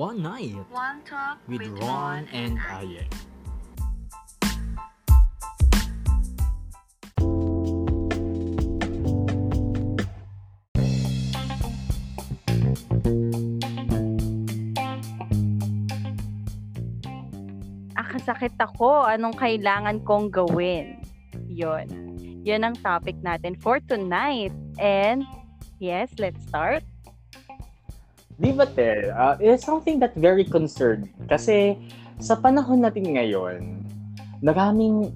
One Night One Talk with Ron and Aye. Akasakit ako, anong kailangan kong gawin? Yon. Yan ang topic natin for tonight. And yes, let's start. Di ba, Tel? Uh, it's something that very concerned. Kasi sa panahon natin ngayon, maraming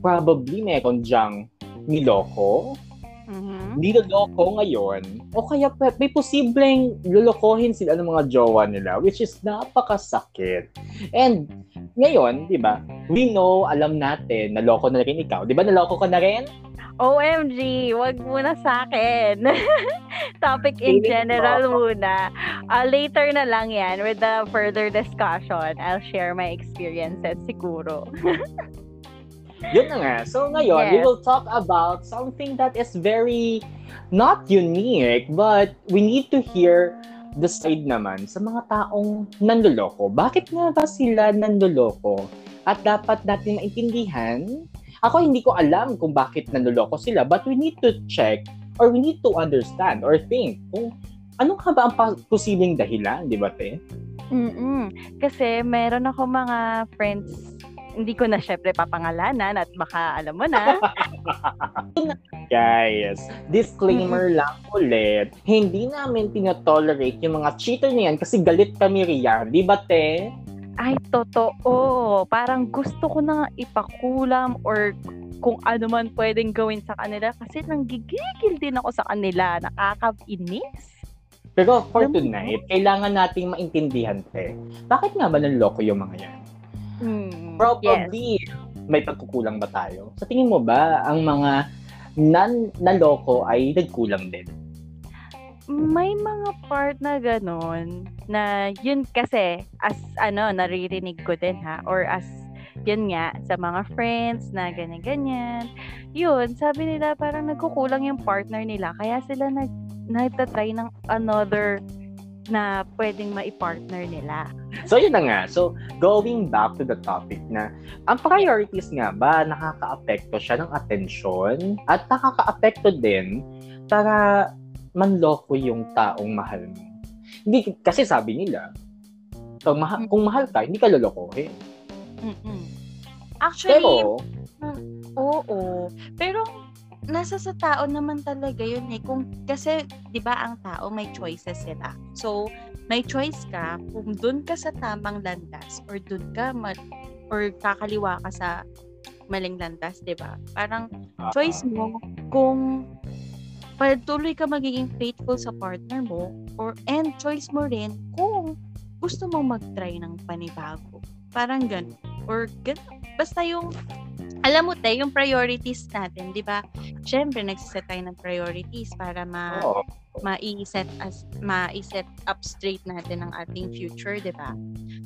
probably meron dyang niloko, Mhm. niloloko ngayon, o kaya may posibleng lolokohin sila ng mga jowa nila, which is napakasakit. And ngayon, di ba, we know, alam natin, naloko na rin ikaw. Di ba, naloko ka na rin? OMG, wag muna sa akin. Topic in general muna. Ah, later na lang yan with the further discussion. I'll share my experiences siguro. Yun na nga. So ngayon, we Yes. will talk about something that is very not unique, but we need to hear the side naman sa mga taong nanloloko. Bakit nga ba sila nanloloko? At dapat natin maintindihan. Ako hindi ko alam kung bakit nanloloko sila, but we need to check or we need to understand or think kung ano nga ba ang posibleng dahilan, di ba, te? mm Kasi meron ako mga friends, hindi ko na syempre papangalanan at baka alam mo na. Guys, disclaimer lang ulit, hindi namin tinotolerate yung mga cheater na yan kasi galit kami riyan. Di ba, te? Ay, totoo. Parang gusto ko na ipakulam or kung ano man pwedeng gawin sa kanila kasi nanggigigil din ako sa kanila. Nakakainis. Pero for tonight, kailangan nating maintindihan, te. Bakit nga ba nanloko yung mga yan? Hmm, yes. Probably, may pagkukulang ba tayo? Sa tingin mo ba, ang mga nan naloko ay nagkulang din? May mga part na ganon na yun kasi as ano, naririnig ko din ha or as yun nga sa mga friends na ganyan-ganyan. Yun, sabi nila parang nagkukulang yung partner nila kaya sila nag nagtatry ng another na pwedeng mai-partner nila. So, yun na nga. So, going back to the topic na, ang priorities nga ba, nakaka-apekto siya ng atensyon at nakaka-apekto din para manloko yung taong mahal mo. Hindi, kasi sabi nila, kung, maha- kung mahal ka, hindi ka lolokohin. Mm-mm. Actually, Pero, oo. Pero nasa sa tao naman talaga yun eh. Kung, kasi, di ba, ang tao may choices sila. So, may choice ka kung dun ka sa tamang landas or dun ka ma- or kakaliwa ka sa maling landas, di ba? Parang ah, choice mo kung patuloy ka magiging faithful sa partner mo or and choice mo rin kung gusto mo mag-try ng panibago. Parang ganun. Or ganun. Basta yung alam mo te, yung priorities natin, di ba? Siyempre, nagsiset tayo ng priorities para ma oo. ma-set as ma-set up straight natin ang ating future, di ba?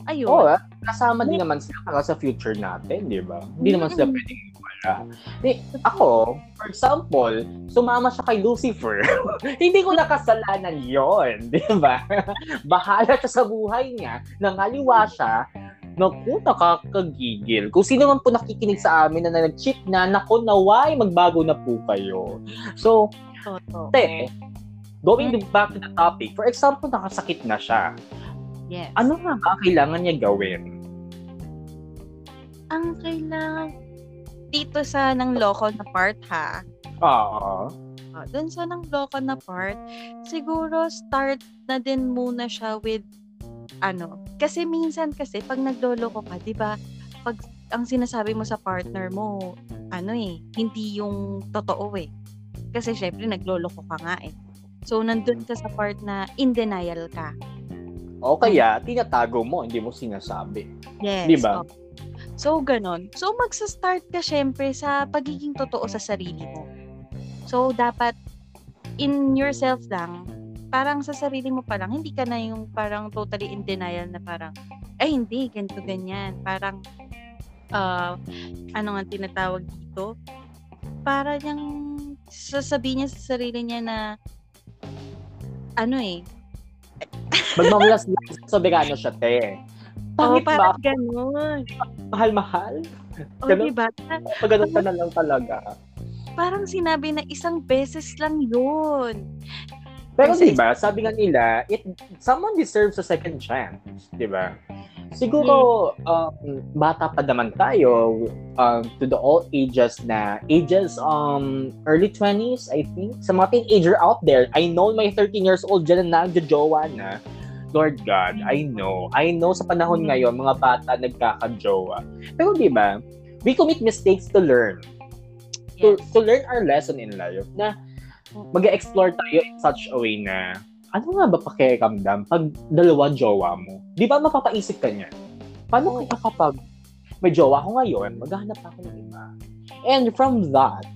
Ayun. Oo, ah. kasama din naman sila para sa future natin, di ba? Hindi naman sila Mm. pwedeng wala. Di, ako, for example, sumama siya kay Lucifer. Hindi ko nakasalanan yon, di ba? Bahala siya sa buhay niya, nangaliwa siya, Naku, nakakagigil. Kung sino man po nakikinig sa amin na nag-cheat na, naku, naway, magbago na po kayo. So, te, going back to the topic, for example, nakasakit na siya. Yes. Ano nga ba ang kailangan niya gawin? ang kailangan dito sa nang local na part ha? Oo. Uh, dun sa nang local na part, siguro start na din muna siya with ano, kasi minsan kasi pag nagloloko ka, 'di ba? Pag ang sinasabi mo sa partner mo, ano eh, hindi yung totoo eh. Kasi syempre nagloloko ka nga eh. So nandun ka sa part na in denial ka. O kaya, tinatago mo, hindi mo sinasabi. Yes. Di ba? oo. So, ganon. So, magsa-start ka syempre sa pagiging totoo sa sarili mo. So, dapat in yourself lang, parang sa sarili mo pa lang, hindi ka na yung parang totally in denial na parang, ay hindi, ganito, ganyan. Parang, uh, ano nga tinatawag dito? Para niyang sasabihin niya sa sarili niya na, ano eh, Magmamalas soberano siya, te. Oo, ba? parang ganun. Mahal-mahal? O, Ganun? diba? Pag ganun ka na lang talaga. Parang sinabi na isang beses lang yun. Pero di ba, sabi nga nila, it, someone deserves a second chance. Di ba? Siguro, um, bata pa naman tayo um, to the all ages na ages um early 20s, I think. Sa mga teenager out there, I know my 13 years old dyan na nagjojowa na. Lord God, I know. I know sa panahon ngayon, mga bata nagkakajowa. Pero di ba, we commit mistakes to learn. To, to learn our lesson in life na mag-explore tayo in such a way na ano nga ba pakiramdam pag dalawa jowa mo? Di ba mapapaisip ka niya? Paano kaya kapag may jowa ko ngayon, maghahanap ako ng iba? And from that,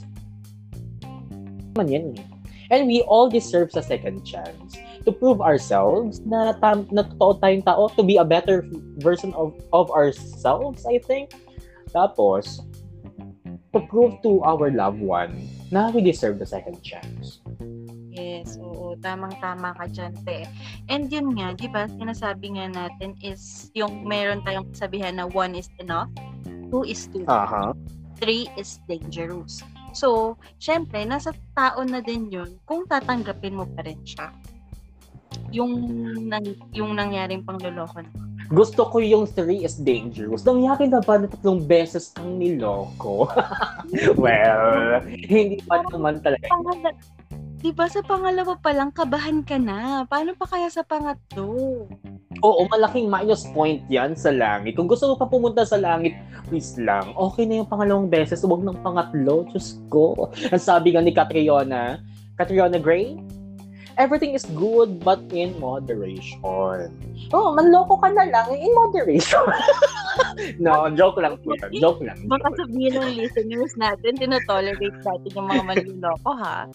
man yan eh. And we all deserve a second chance to prove ourselves na, tam, na totoo tayong tao, to be a better version of, of ourselves, I think. Tapos, to prove to our loved one na we deserve the second chance. Yes, oo. Tamang-tama ka dyan, te. And yun nga, di ba, sinasabi nga natin is yung meron tayong kasabihan na one is enough, two is too much, Aha. three is dangerous. So, syempre, nasa tao na din yun kung tatanggapin mo pa rin siya. Yung, nang, yung nangyaring pangloloko na. Gusto ko yung three is dangerous. Nangyari na ba na tatlong beses kang niloko? well, hindi pa naman talaga. Di ba sa pangalawa pa lang, kabahan ka na. Paano pa kaya sa pangatlo? Oo, malaking minus point yan sa langit. Kung gusto mo pa pumunta sa langit, please lang. Okay na yung pangalawang beses, huwag ng pangatlo. Diyos ko. Ang sabi nga ni Catriona, Catriona Gray, everything is good but in moderation. Oo, manloko ka na lang in moderation. no, joke lang po yun. Joke lang. Baka sabihin ng listeners natin, tinotolerate natin yung mga manluloko, ha?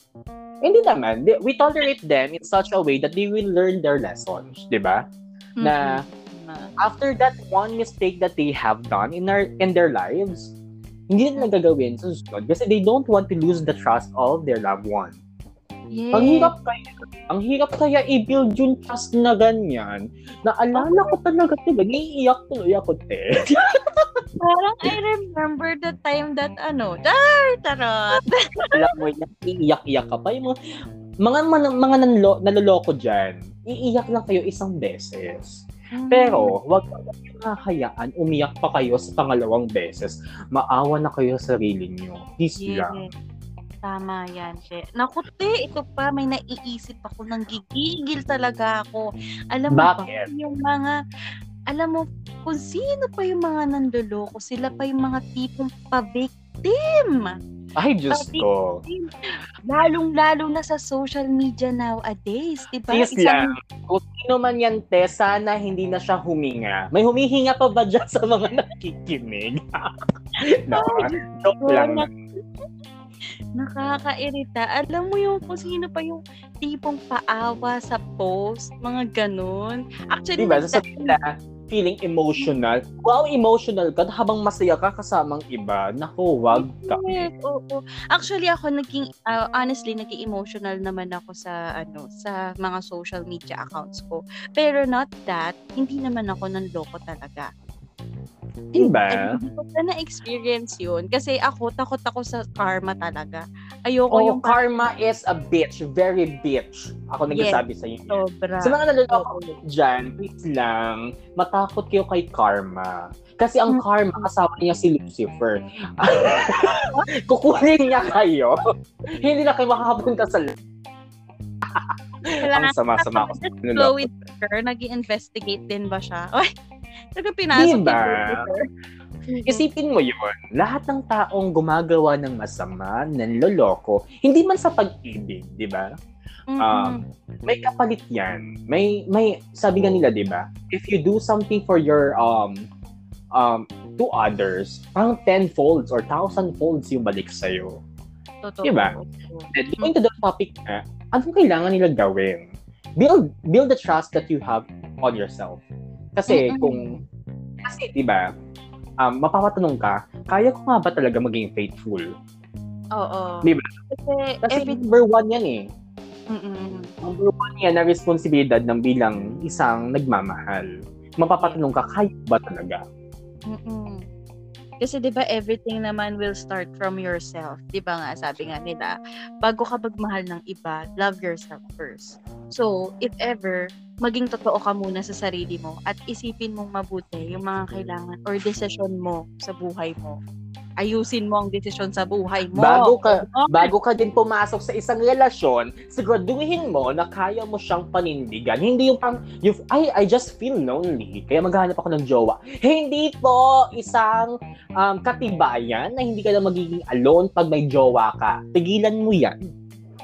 Hindi naman. We tolerate them in such a way that they will learn their lessons, di ba? Na Mm-mm. after that one mistake that they have done in their in their lives, hindi nila gagawin sa susunod kasi they don't want to lose the trust of their loved one. Yes. Ang hirap kaya, ang hirap kaya i-build yung trust na ganyan. Naalala ko talaga, diba? Naiiyak tuloy ako, te. Parang I remember the time that ano, dar, tarot. Alam mo, iiyak-iyak ka pa. Yung mga, mga, mga, mga nanlo, naloloko dyan, iiyak lang kayo isang beses. Pero, wag yung kakayaan, umiyak pa kayo sa pangalawang beses. Maawa na kayo sa sarili nyo. Please Yes. lang. Tama yan, te. Naku, te, ito pa, may naiisip ako, nang gigigil talaga ako. Alam mo Bakit? ba, yung mga, alam mo, kung sino pa yung mga nandoloko, sila pa yung mga tipong pa-victim. Ay, Diyos ko. Lalong-lalo na sa social media nowadays, di ba? Please lang. Kung sino man yan, te, sana hindi na siya huminga. May humihinga pa ba dyan sa mga nakikinig? no, joke lang. Nak- Nakakairita. Alam mo yung kung sino pa yung tipong paawa sa post, mga ganun. Actually, Diba? Sasabihin nila, feeling emotional. Wow, emotional ka habang masaya ka kasamang iba. Naku, wag ka. Yes, oo. Actually ako naging ah, honestly naging emotional naman ako sa ano sa mga social media accounts ko. Pero not that, hindi naman ako nanloko talaga. Diba? Hindi ko pa na-experience yun. Kasi ako, takot ako sa karma talaga. Ayoko Oh, yung karma is a bitch. Very bitch. Ako nagsasabi sa inyo. sobra. Sa mga naloloko dyan, please lang, matakot kayo kay karma. Kasi ang Mm. karma, kasama niya si Lucifer. Kukunin niya kayo. Hindi na kayo makakapunta sa Ang sama-sama ko sa Just naloloko. flow with her. nag investigate din ba siya? Talaga pinasok Diba? yung her. Isipin mo yun, lahat ng taong gumagawa ng masama, nanloloko, hindi man sa pag-ibig, di ba? Mm-mm. Um, may kapalit yan. May, may, sabi nga nila, di ba? If you do something for your, um, um, to others, parang tenfolds or thousand folds yung balik sa'yo. Totoo. diba? And going to the topic na, anong kailangan nila gawin? Build, build the trust that you have on yourself. Kasi Mm-mm. kung, kasi di ba, um, mapapatanong ka, kaya ko nga ba talaga maging faithful? Oo. Diba? Kasi Kasi every number one yan eh. Mm-mm. Number one yan na responsibilidad ng bilang isang nagmamahal. Mapapatanong ka, kaya ba talaga? Mm-mm. Kasi 'di ba everything naman will start from yourself. 'Di ba nga sabi nga nila, bago ka magmahal ng iba, love yourself first. So, if ever maging totoo ka muna sa sarili mo at isipin mong mabuti yung mga kailangan or desisyon mo sa buhay mo. Ayusin mo ang desisyon sa buhay mo. Bago ka, Okay. bago ka din pumasok sa isang relasyon, siguraduhin mo na kaya mo siyang panindigan. Hindi yung pang, yung, ay, I just feel lonely, kaya maghanap ako ng jowa. Hindi po isang um, katibayan na hindi ka na magiging alone pag may jowa ka. Tigilan mo yan.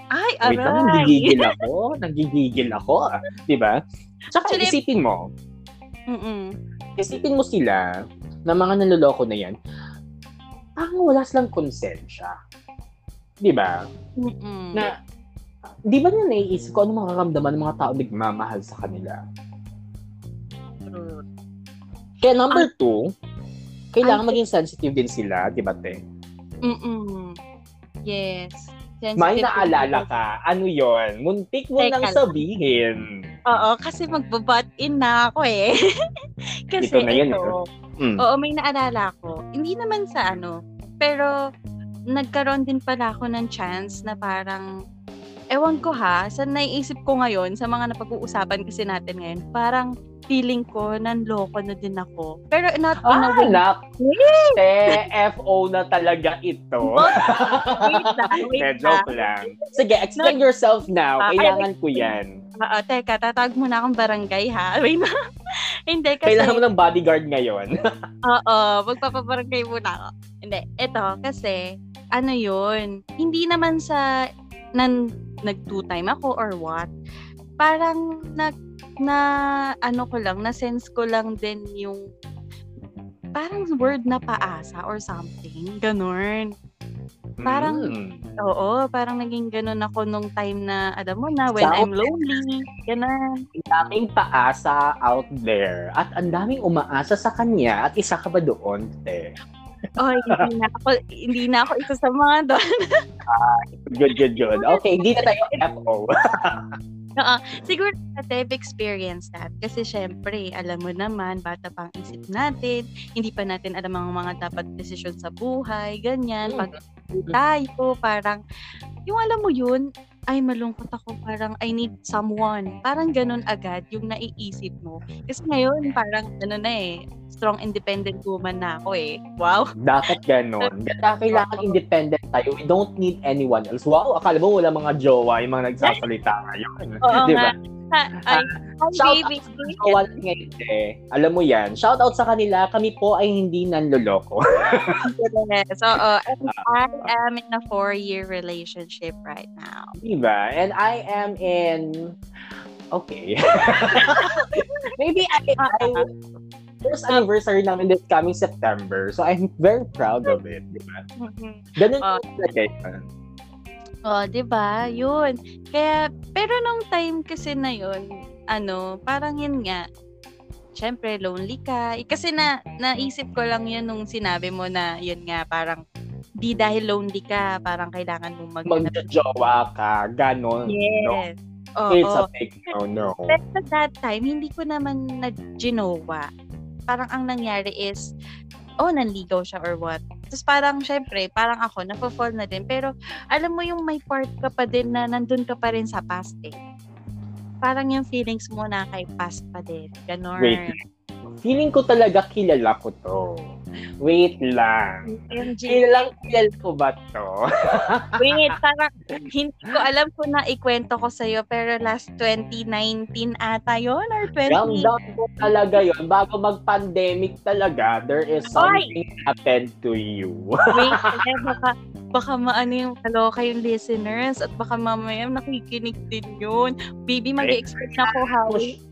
Ay, Wait lang, aray. nagigigil ako. Nagigigil ako. ah. Diba? Tsaka Actually- isipin mo, Mm-mm. isipin mo sila na mga nanloloko na yan, parang wala silang konsensya. Di ba? Mm-mm. Na, di ba na naiisip ko ano makakamdaman ng mga tao nagmamahal sa kanila? True. Kaya number two, kailangan maging sensitive din sila, di ba, te? Mm-mm. Yes. May Sensitive naalala to- ka, ano yon Muntik mo Teka nang sabihin. Oo, kasi magbabat in na ako eh. kasi Ito na yun, ito, Mm. oo, may naalala ko. Hindi naman sa ano, pero nagkaroon din pala ako ng chance na parang, ewan ko ha, sa naiisip ko ngayon, sa mga napag-uusapan kasi natin ngayon, parang feeling ko, nanloko na din ako. Pero not a Ah, way. nak! TFO na talaga ito. Wait lang, wait Eh, joke lang. Sige, explain yourself now. Ay, Kailangan ko yan. Oo, teka, tatawag muna akong barangay ha. Wait na. Hindi, kasi... Kailangan mo ng bodyguard ngayon. Oo, magpapabarangay muna ako. Hindi, ito, kasi, ano yun, hindi naman sa, nan, nag two time ako or what, parang, nag, na, ano ko lang, na sense ko lang din yung, parang word na paasa or something, ganun. Parang- Mm. Oo, parang naging ganun ako nung time na, alam mo na, when Sound- I'm lonely, ganun. Ang daming paasa out there. At ang daming umaasa sa kanya. At isa ka ba doon, te? Oy, hindi na ako, hindi na ako isa sa mga doon. Good, good, good. Okay, hindi na tayo FO. Siguro that I've experienced that. Kasi syempre, alam mo naman, bata pa ang isip natin, hindi pa natin alam ang mga dapat desisyon sa buhay, ganyan. Mm. Pag tayo, parang, yung alam mo yun, ay malungkot ako, parang I need someone. Parang ganun agad yung naiisip mo. Kasi ngayon, parang ano na eh, strong independent woman na ako eh. Wow. Dapat ganon. Kaya kailangan independent tayo. We don't need anyone else. Wow, akala mo wala mga jowa yung mga nagsasalita ngayon. Oo Di nga. Ba? Hi, Shout baby. out sa jowa ngayon, te. Alam mo yan. Shout out sa kanila. Kami po ay hindi nanloloko. Yes, oo. And I am in a four-year relationship right now. Diba? And I am in... Okay. Maybe I, I first anniversary namin this coming September. So I'm very proud of it. Diba? Ganun Ah. yung talaga yun. Oh, 'di ba? 'Yun. Kaya pero nung time kasi na 'yun, ano, parang yun nga. Syempre lonely ka. Eh, Kasi na naisip ko lang 'yun nung sinabi mo na 'yun nga parang di dahil lonely ka, parang kailangan mong mag Magjojowa ka. Ganon. No. Yes. Oo. It's a big no, no. Pero at that time, hindi ko naman na-ginowa. Parang ang nangyari is, oh, nanligaw siya or what. Tapos parang, syempre, parang ako, napafall na din. Pero, alam mo yung may part ka pa din na nandun ka pa rin sa past eh. Parang yung feelings mo na kay past pa din. Ganon. Wait. Feeling ko talaga kilala ko to. Wait lang. MJ, Kilalang kilala ko ba to? wait, parang hindi ko alam kung na ikwento ko sa'yo pero last 2019 ata yon or 20... Ramdam ko talaga yon Bago mag-pandemic talaga, there is something happened to you. Wait, eh, baka, baka maano yung kaloka yung listeners at baka mamaya nakikinig din yun. Baby, mag-expect na ko how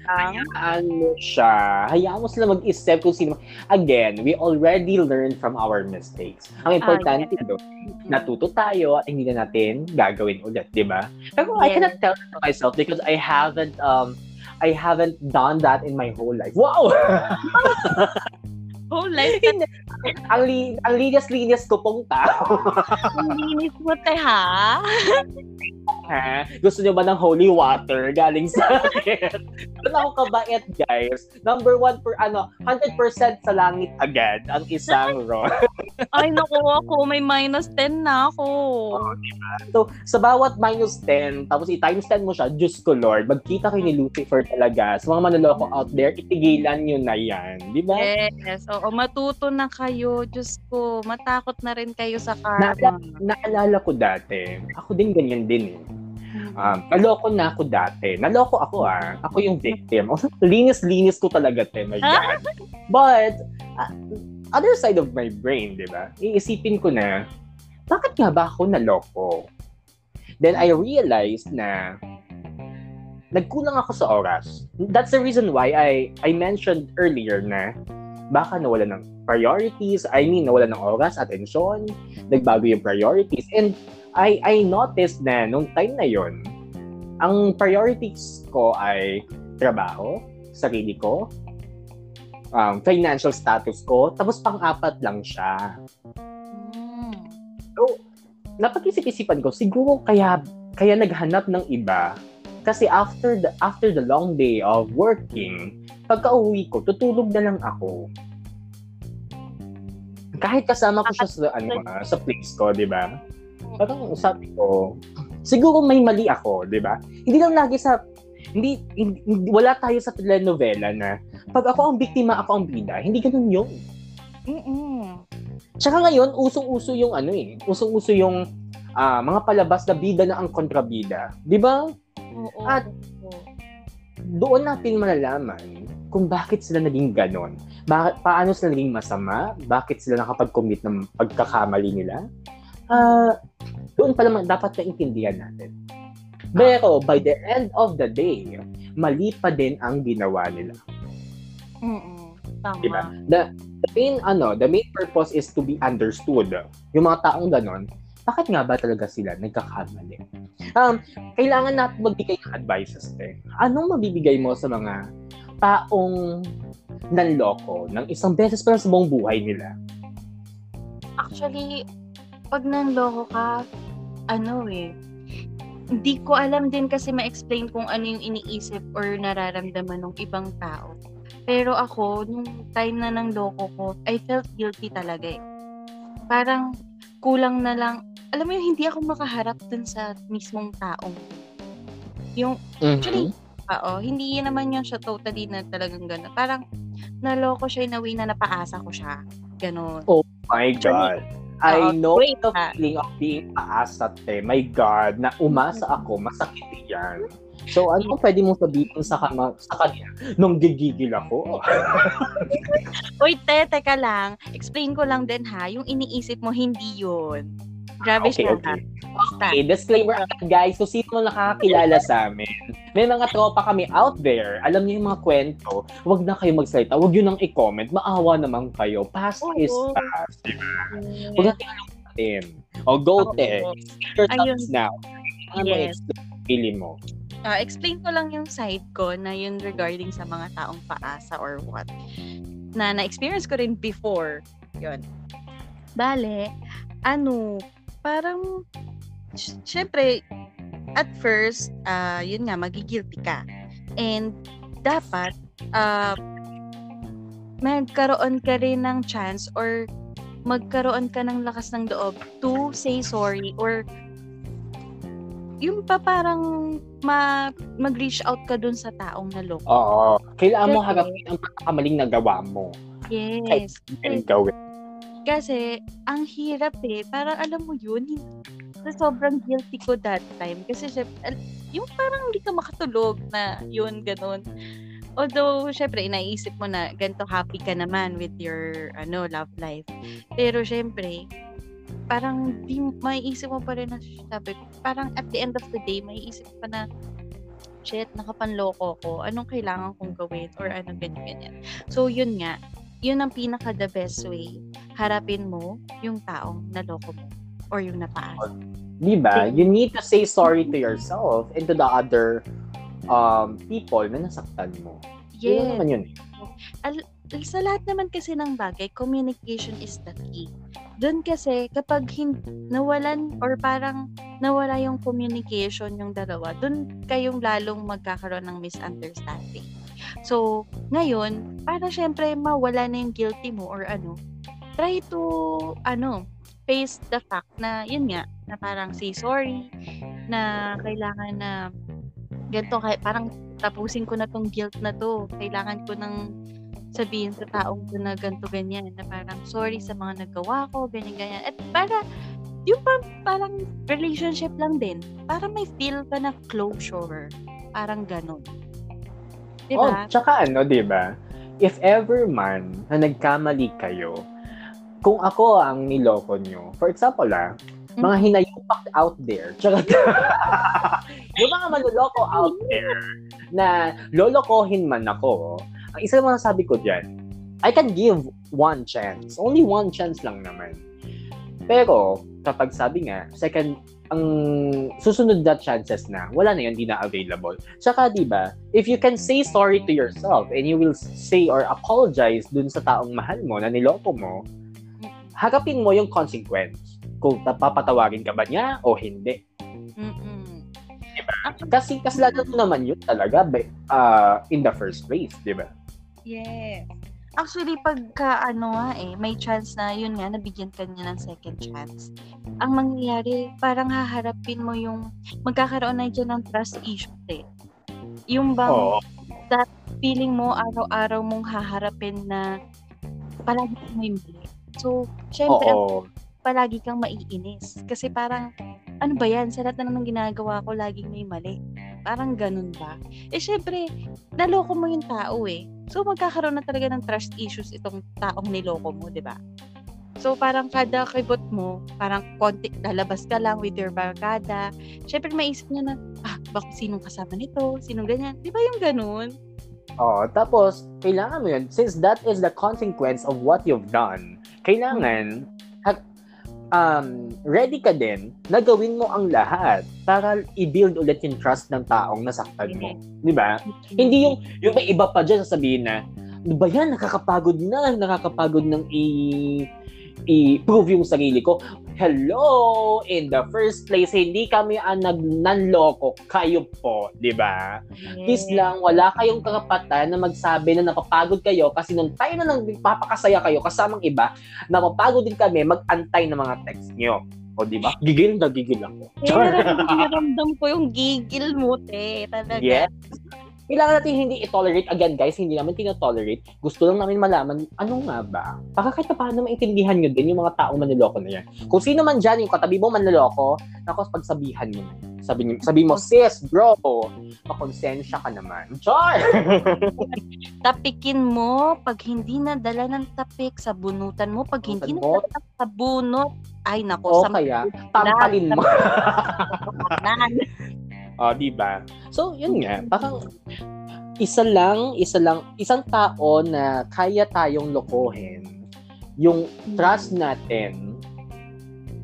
lang. ano siya, hayaan mo sila mag-isip kung sino. Again, we already learned from our mistakes. Ang importante yes. doon, natuto tayo at hindi na natin gagawin ulit, di ba? Pero I Yes. cannot tell that to myself because I haven't um I haven't done that in my whole life. Wow! Whole life ang, li- ang linis-linis ko pong tao. ang linis mo, te, ha? Ha? Gusto niyo ba ng holy water galing sa akin? Doon ako kabait, guys. Number one for ano, 100% sa langit agad ang isang ron. Ay, naku ako. May minus 10 na ako. So, sa bawat minus 10, tapos i-times 10 mo siya, Diyos ko Lord, magkita kayo ni Lucifer talaga. Sa mga manloloko out there, itigilan nyo na yan. Di ba? Yes. Oo, matuto na kayo. Diyos ko, matakot na rin kayo sa karma. naalala ko dati, ako din ganyan din eh. Um, naloko na ako dati. Naloko ako ah. Ako yung victim. Linis-linis ko talaga, te. My God. But, uh, other side of my brain, di ba? Iisipin ko na, bakit nga ba ako naloko? Then I realized na nagkulang ako sa oras. That's the reason why I I mentioned earlier na baka nawala ng priorities, I mean, nawala ng oras, atensyon, nagbago yung priorities. And I I noticed na nung time na yon, ang priorities ko ay trabaho, sarili ko, um, financial status ko, tapos pang-apat lang siya. Mm. Napag-isip-isipan ko, siguro kaya kaya naghanap ng iba kasi after the after the long day of working, pagka-uwi ko, tutulog na lang ako. Kahit kasama ko siya sa ano ah, sa place ko, 'di ba? Parang sabi ko, siguro may mali ako, 'di ba? Hindi lang lagi sa hindi, hindi, wala tayo sa telenovela na pag ako ang biktima, ako ang bida. Hindi ganun yun. Mm-mm. Tsaka ngayon, usong-uso yung ano eh. Usong-uso yung ah, mga palabas na bida na ang kontrabida. Di ba? Oo. At- Doon natin malalaman kung bakit sila naging ganon. Ba- paano sila naging masama? Bakit sila nakapag-commit ng pagkakamali nila? Ah, doon pa naman dapat naintindihan natin. Pero by the end of the day, mali pa din ang ginawa nila. Mm-mm. Tama. Diba? The, the main ano, the main purpose is to be understood. Yung mga taong ganon, bakit nga ba talaga sila nagkakamali? Um, kailangan natin magbigay ng advices eh. Anong mabibigay mo sa mga taong nanloko ng isang beses pa sa buong buhay nila? Actually, pag nanloko ka, ano eh, hindi ko alam din kasi ma-explain kung ano yung iniisip or nararamdaman ng ibang tao. Pero ako, nung time na ng loko ko, I felt guilty talaga eh. Parang kulang na lang, alam mo yung hindi ako makaharap dun sa mismong taong. Yung, Actually, oo, hindi yun naman yun siya totally na talagang gano'n. Parang, naloko siya in a way na napaasa ko siya. Ganon. My God. I Oo, know wait the ha. feeling of being paasat eh. My God, na umasa ako, masakit yan. So, ano pwede mong sabihin sa, kama, sa kanya nung gigigil ako? Uy, te, teka lang. Explain ko lang din ha. Yung iniisip mo, hindi yun. Grabe Okay, siya okay. Basta. Okay, disclaimer agad, guys. Kung sino mo nakakakilala sa amin, may mga tropa kami out there. Alam niyo yung mga kwento. Huwag na kayo magsalita. Huwag yun nang i-comment. Maawa naman kayo. Past Oo. is past. Huwag na natin. O go, te. Your thoughts now. Ano Yes. yes. feeling mo? Ah, explain ko lang yung side ko na yun regarding sa mga taong paasa or what. Na na-experience ko rin before. Yun. Bale, ano, parang, sy- syempre, at first, ah yun nga, magigilty ka. And, dapat, ah magkaroon ka rin ng chance or magkaroon ka ng lakas ng loob to say sorry or yung pa parang ma, mag-reach out ka dun sa taong naloko. Oo. Kailangan mo harapin ang pagkakamaling nagawa mo. Yes. And gawin. Kasi, ang hirap eh. Parang alam mo yun, sa sobrang guilty ko that time. Kasi, syempre, yung parang hindi ka makatulog na yun, ganun. Although, syempre, inaisip mo na ganito happy ka naman with your ano love life. Pero, syempre, parang di, maiisip mo pa rin na, sabi parang at the end of the day, maiisip pa na, shit, nakapanloko ko. Anong kailangan kong gawin? Or ano, ganyan-ganyan. So, yun nga. Yun ang pinaka the best way. Harapin mo yung taong naloko mo. Or yung napaas. Di ba? You need to say sorry to yourself and to the other um, people na nasaktan mo. Yun Yes. naman yun. sa lahat naman kasi ng bagay, communication is the key. Doon kasi, kapag hin- nawalan or parang nawala yung communication yung dalawa, doon kayong lalong magkakaroon ng misunderstanding. So, ngayon, para syempre mawala na yung guilty mo or ano, try to, ano, face the fact na, yun nga, na parang say sorry, na kailangan na, ganito, parang tapusin ko na tong guilt na to. Kailangan ko ng sabihin sa taong ko na ganito, ganyan, na parang sorry sa mga nagawa ko, ganyan, ganyan. At para, yung pa, parang relationship lang din. Para may feel ka na closure. Parang ganon. Oh, Diba? tsaka ano, di ba? If ever man na nagkamali kayo, kung ako ang niloko nyo, for example ah, mga hinayupak out there, tsaka yung mga manloloko out there na lolokohin man ako, ang isa mga sabi ko dyan, I can give one chance. Only one chance lang naman. Pero, kapag sabi nga, second, ang susunod na chances na, wala na yun, di na available. Tsaka, di ba, if you can say sorry to yourself and you will say or apologize dun sa taong mahal mo na niloko mo, harapin mo yung consequence. Kung papatawarin ka ba niya o hindi. Mm-mm. Kasi kasalanan mo naman yun talaga be- uh, in the first place, di ba? Yes. Actually, pagka ano nga eh, may chance na yun nga, nabigyan ka niya ng second chance. Ang mangyayari, parang haharapin mo yung, magkakaroon na dyan ng trust issues eh. Yung bang Oo. feeling mo araw-araw mong haharapin na palagi may mali. So, syempre, Oo. palagi kang maiinis. Kasi parang, ano ba yan? Sa lahat na naman ginagawa ko, laging may mali. Parang ganun ba? Eh, syempre, naloko mo yung tao eh. So, magkakaroon na talaga ng trust issues itong taong niloko mo, di ba? So, parang kada kibot mo, parang konti, lalabas ka lang with your barkada. Syempre, maisip niya na, ah, baka sinong kasama nito? Sinong ganyan? Di ba yung ganun? Oo. Tapos, kailangan mo yun, since that is the consequence of what you've done, kailangan, ha- um, ready ka din na gawin mo ang lahat para i-build ulit yung trust ng taong nasaktan mo. Di ba? Hindi yung, yung may iba pa dyan sasabihin na, ano ba yan, nakakapagod na, nakakapagod ng i- i-prove yung sarili ko. Hello! In the first place, hindi kami ang nag nanloko. Kayo po, di ba? Please lang, wala kayong karapatan na magsabi na napapagod kayo kasi nung tayo na nang papakasaya kayo kasamang iba, napapagod din kami mag-antay ng mga text nyo. O di ba? Gigil na gigil ako. Eh, nararamdam ko yung gigil mo, te. Talaga. Yes. Kailangan natin hindi i-tolerate. Again, guys, hindi naman tinotolerate. Gusto lang namin malaman, ano nga ba? Para kahit pa paano maintindihan nyo din yung mga taong manloloko na yan. Kung sino man dyan, yung katabi mo manloloko, nakos pagsabihan mo. Sabi, sabi mo, sis, bro, makonsensya ka naman. Char! tapikin mo pag hindi nadala ng tapik sa bunutan mo pag hindi Bunot? nadala sa bunot ay nako o sa kaya, tampalin mo. makanan O, di ba? So, yun nga, parang isa lang, isa lang, isang tao na kaya tayong lokohin, yung trust natin,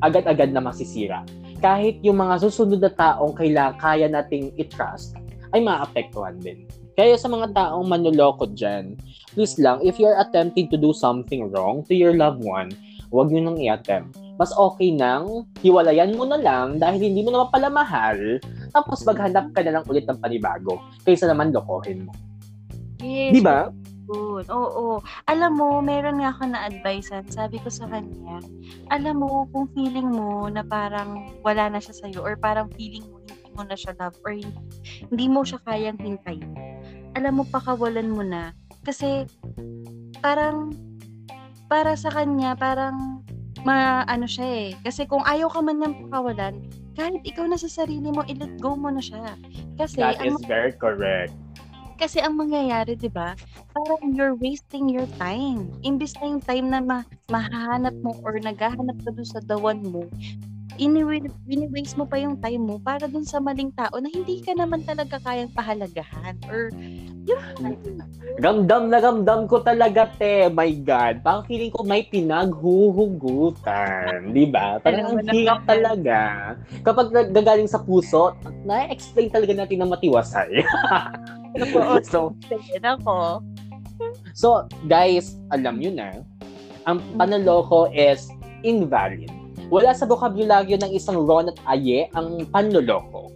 agad-agad na masisira. Kahit yung mga susunod na taong kailangan, kaya nating i-trust, ay maapektuhan din. Kaya sa mga taong manloloko dyan, please lang, if you're attempting to do something wrong to your loved one, huwag nyo nang i-attempt. Mas okay nang hiwalayan mo na lang dahil hindi mo naman pala mahal, tapos maghanap ka na lang ulit ng panibago kaysa naman lokohin mo. yes Di ba? good oo. Alam mo meron nga ako na advice sabi ko sa kanya alam mo kung feeling mo na parang wala na siya sa'yo or parang feeling mo hindi mo na siya love or hindi, hindi mo siya kayang hintayin alam mo pakawalan mo na. Kasi parang para sa kanya parang ma ano siya eh. Kasi kung ayaw ka man niyang pakawalan kahit ikaw na sa sarili mo i-let go mo na siya kasi That ang is very correct. kasi ang mangyayari, 'di ba? Parang you're wasting your time. Imbis na yung time na ma- mahahanap mo or naghahanap ka doon sa dawan mo, ini-waste mo pa yung time mo para dun sa maling tao na hindi ka naman talaga kayang pahalagahan or yung Ramdam na ramdam ko talaga, te. My God. Parang feeling ko may pinaghuhugutan. Di ba? Parang ang na hirap talaga. Kapag nagagaling sa puso, na-explain talaga natin ng matiwasay. so, ako. so, guys, alam nyo na, ang panaloko is invalid. Wala sa bokabularyo ng isang Ron at Aye ang panloloko.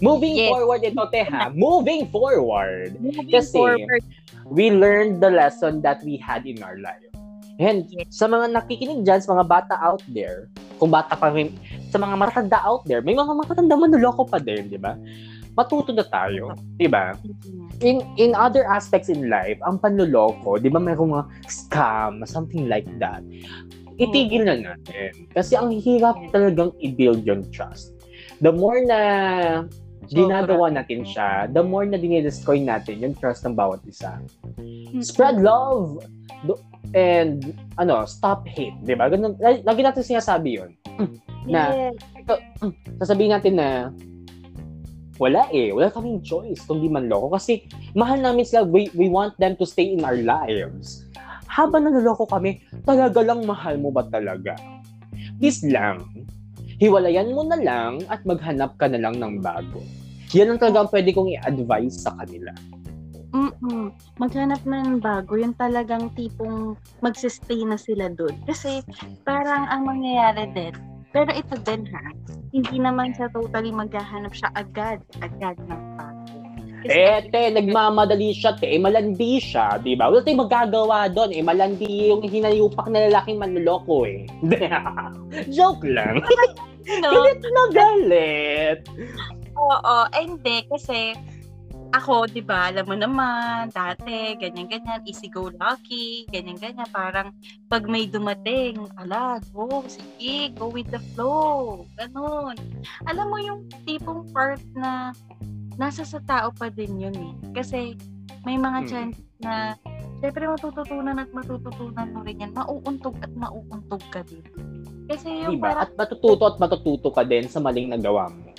Moving Yes. forward ito, te ha. Moving forward. Moving Kasi, forward. we learned the lesson that we had in our life. And Yes. sa mga nakikinig dyan, sa mga bata out there, kung bata pa rin, sa mga matatanda out there, may mga matatanda manloloko pa din, di ba? Matuto na tayo, di ba? In in other aspects in life, ang panloloko, di ba mayroong mga scam, something like that. Itigil na natin. Kasi ang hirap talagang i-build yung trust. The more na ginagawa natin siya, the more na dinidestroy natin yung trust ng bawat isa. Spread love! And, ano, stop hate. Di ba? Ganun, lagi natin sinasabi yun. na-. Sasabihin natin na, wala eh. Wala kaming choice kundi manloko. Kasi, mahal namin sila. We, we want them to stay in our lives. Habang nanloloko kami, talaga lang mahal mo ba talaga? Please lang. Hiwalayan mo na lang at maghanap ka na lang ng bago. Yan ang talagang pwede kong i-advise sa kanila. Mm-mm. Maghanap na ng bago. Yung talagang tipong magsistay na sila doon. Kasi parang ang mangyayari din, pero ito din ha, hindi naman siya totally maghahanap siya agad, agad ng bago. Eh, te, nagmamadali siya, te. Eh, malandi siya, di ba? Wala tayong magagawa doon. Eh, malandi yung hinayupak na lalaking manloloko, eh. Joke lang. no, Galit na galit. oo, eh, hindi, kasi ako, di ba, alam mo naman, dati, ganyan-ganyan, easy go lucky, ganyan-ganyan, parang pag may dumating, ala, go, sige, go with the flow, ganun. Alam mo yung tipong part na nasa sa tao pa din yun eh. Kasi may mga Mm. chance na syempre matututunan at matututunan mo rin yan, mauuntog at mauuntog ka din. Kasi yung Diba? parang At matututo at matututo ka din sa maling nagawa mo.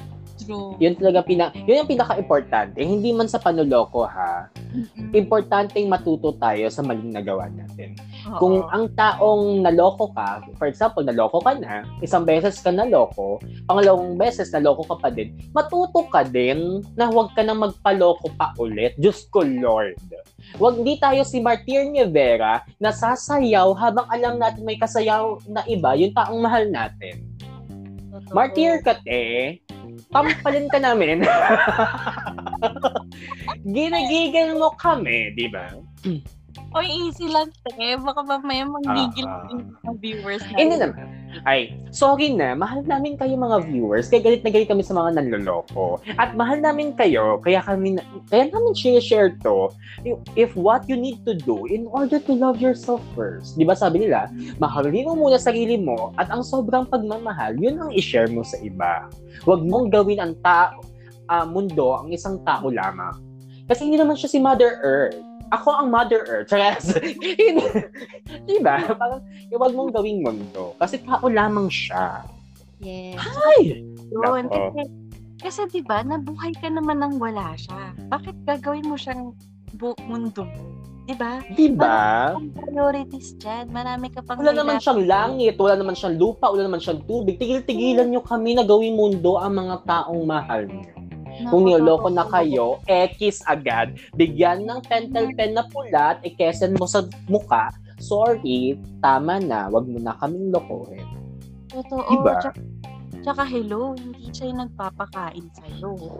True. Yun talaga pina, yun yung pinaka-importante. Hindi man sa panuloko ha. Mm-mm. Importanteng matuto tayo sa maling nagawa natin. Oo. Kung ang taong naloko ka, for example, naloko ka na, isang beses ka naloko, pangalawang beses naloko ka pa din, matuto ka din na huwag ka nang magpaloko pa ulit. Diyos ko, Lord. Huwag di tayo si Martir Rivera na sasayaw habang alam natin may kasayaw na iba, yung taong mahal natin. Totoo. Martir ka, te. Pampalin ka namin. Ginagigil mo kami, di ba? Oy, easy lang, te. Baka mamaya manggigil yung mga viewers natin. Hindi naman. Ay, sorry na. Mahal namin kayo mga viewers. Kaya galit na galit kami sa mga nanloloko. At mahal namin kayo. Kaya kami, na- kaya namin share to. If what you need to do in order to love yourself first. Di ba sabi nila, mahalin mo muna sarili mo at ang sobrang pagmamahal, yun ang i-share mo sa iba. Huwag mong gawin ang tao, ah, mundo ang isang tao lamang. Kasi hindi naman siya si Mother Earth. Ako ang Mother Earth. Charas. di ba? Parang huwag mong gawing mundo. Kasi tao lamang siya. Yes. Ay! Yun. Kasi, kasi di ba, nabuhay ka naman nang wala siya. Bakit gagawin mo siyang bu- mundo mo? Di ba? Di ba? Ang priorities dyan. Marami ka pang Wala naman siyang langit, wala naman siyang lupa, wala naman siyang tubig. Tigil-tigilan nyo kami na gawing mundo ang mga taong mahal niyo. Kung niloloko na kayo, ekis agad. Bigyan ng pentel pen na pula at ikesen mo sa muka. Sorry, tama na. Wag mo na kaming lokohin. Totoo. Diba? Tsaka, tsaka hello, hindi siya yung nagpapakain sa'yo.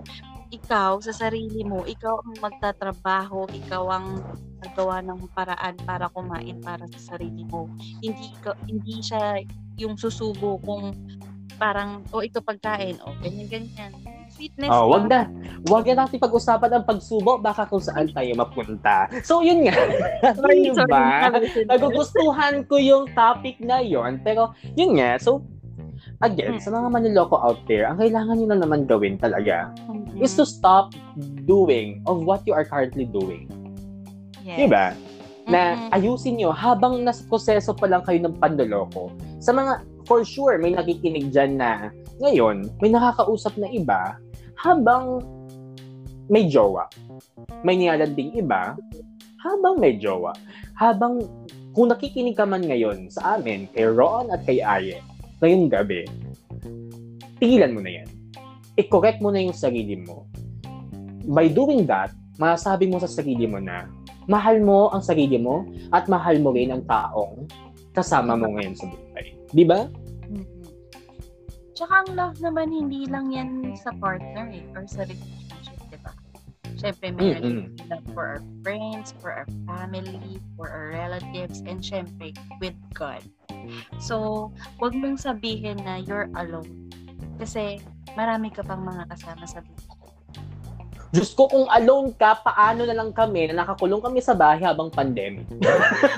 Ikaw, sa sarili mo, ikaw ang magtatrabaho, ikaw ang nagawa ng paraan para kumain para sa sarili mo. Hindi ikaw, hindi siya yung susubo kung parang, o ito pagkain, o ganyan, ganyan. Fitness Oh, wag na. Wag na natin pag-usapan ang pagsubo, baka kung saan tayo mapunta. So, yun nga. Sorry, sorry. diba? Nagugustuhan ko yung topic na yon pero yun nga, so again, sa mga manloloko out there, ang kailangan nyo na naman gawin talaga Mhm. is to stop doing of what you are currently doing. Yes. Diba? Na Mhm. ayusin nyo habang nasa proseso pa lang kayo ng panloloko. Sa mga, for sure, may nakikinig dyan na ngayon, may nakakausap na iba habang may jowa. May nilalanding iba habang may jowa. Habang kung nakikinig ka man ngayon sa amin, kay Ron at kay Aye, ngayong gabi, tigilan mo na yan. I-correct mo na yung sarili mo. By doing that, masasabi mo sa sarili mo na mahal mo ang sarili mo at mahal mo rin ang taong kasama mo ngayon sa buhay. Di ba? Tsaka ang love naman, hindi lang yan sa partner eh, or sa relationship, di ba? Siyempre, Mm-mm. din love for our friends, for our family, for our relatives, and syempre, with God. So, wag mong sabihin na you're alone. Kasi, marami ka pang mga kasama sa buhay. Diyos ko, kung alone ka, paano na lang kami na nakakulong kami sa bahay habang pandemic?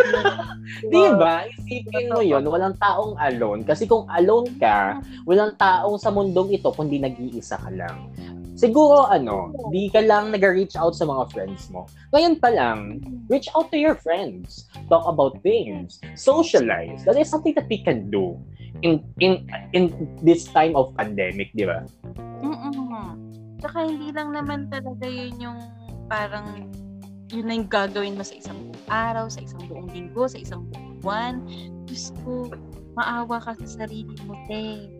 Di ba? Isipin mo yon walang taong alone. Kasi kung alone ka, walang taong sa mundong ito kundi nag-iisa ka lang. Siguro ano, di ka lang nag-reach out sa mga friends mo. Ngayon pa lang, reach out to your friends. Talk about things. Socialize. That is something that we can do in in in this time of pandemic, di ba? Mm-mm. Tsaka hindi lang naman talaga yun yung parang yun na yung gagawin mo sa isang buong araw, sa isang buong linggo, sa isang buong buwan. Diyos ko, maawa ka sa sarili mo, te.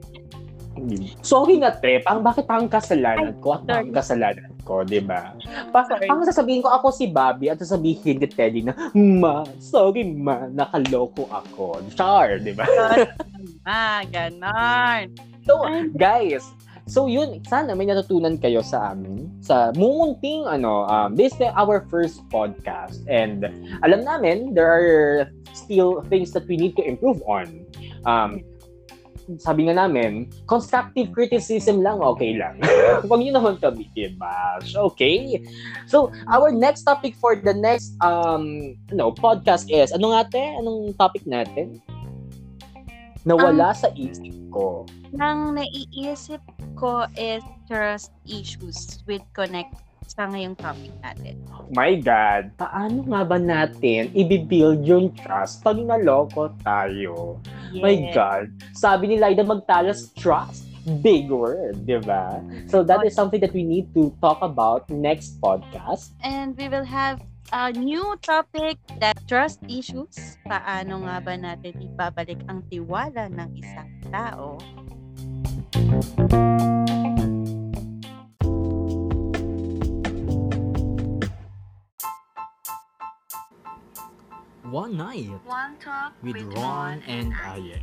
Sorry na, te. Pang bakit parang kasalanan ko at parang kasalanan ko, di ba? Pa parang sasabihin ko ako si Bobby at sasabihin ni Teddy na, Ma, sorry ma, nakaloko ako. Char, di ba? Ah, ganon. So, guys, so yun, sana may natutunan kayo sa amin sa mumunting ano, um, this is our first podcast and alam namin there are still things that we need to improve on. Um, sabi nga namin, constructive criticism lang, okay lang. Huwag nyo naman kami i-bash, okay? So, our next topic for the next um, no, podcast is, ano nga te? Anong topic natin? Nawala sa isip ko. Nang naiisip ko is trust issues with connect sa ngayong topic natin. My God, paano nga ba natin i-build yung trust pag naloko tayo? My God, sabi ni Lyda magtalas trust. Big word, di ba? So that is something that we need to talk about next podcast. And we will have a new topic that trust issues. Paano nga ba natin ibabalik ang tiwala ng isang tao? One night One talk with Ron and Aye.